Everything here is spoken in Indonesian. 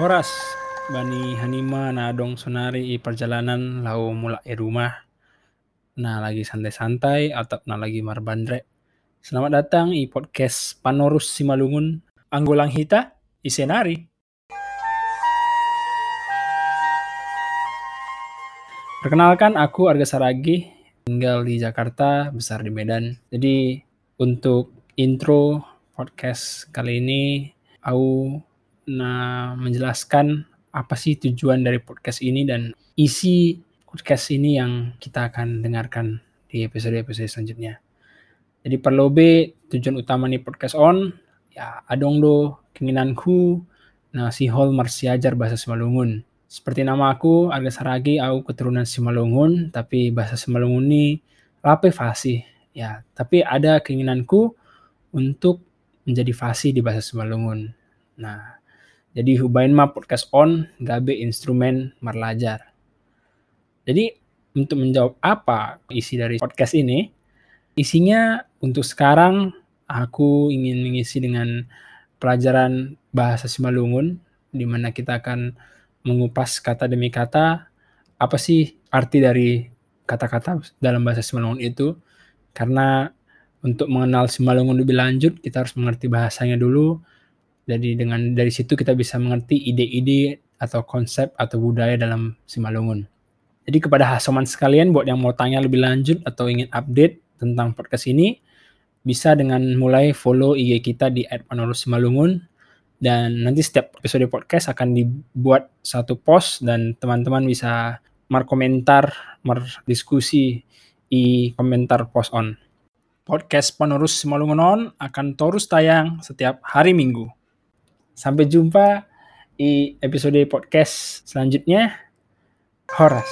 Horas bani hanima na dong sonari i perjalanan lau mulai i rumah. Na lagi santai-santai atau na lagi marbandre. Selamat datang i podcast Panorus Simalungun Anggolang Hita i Senari. Perkenalkan aku Arga Saragi, tinggal di Jakarta, besar di Medan. Jadi untuk intro podcast kali ini, aku nah menjelaskan apa sih tujuan dari podcast ini dan isi podcast ini yang kita akan dengarkan di episode-episode selanjutnya. Jadi perlu B tujuan utama nih podcast on ya adong do keinginanku nah si hol marsiajar bahasa Simalungun. Seperti nama aku Arga Saragi, aku keturunan Simalungun, tapi bahasa Simalungun ini lape fasih. Ya, tapi ada keinginanku untuk menjadi fasih di bahasa Simalungun. Nah, jadi hubain mah podcast on gabe instrumen marlajar. Jadi untuk menjawab apa isi dari podcast ini, isinya untuk sekarang aku ingin mengisi dengan pelajaran bahasa Simalungun di mana kita akan mengupas kata demi kata apa sih arti dari kata-kata dalam bahasa Simalungun itu karena untuk mengenal Simalungun lebih lanjut kita harus mengerti bahasanya dulu jadi dengan dari situ kita bisa mengerti ide-ide atau konsep atau budaya dalam Simalungun. Jadi kepada Hasoman sekalian buat yang mau tanya lebih lanjut atau ingin update tentang podcast ini, bisa dengan mulai follow IG kita di @panorus_simalungun dan nanti setiap episode podcast akan dibuat satu post dan teman-teman bisa mar komentar, mar diskusi di komentar post on. Podcast Panorus Simalungun On akan terus tayang setiap hari Minggu. Sampai jumpa di episode podcast selanjutnya. Horas.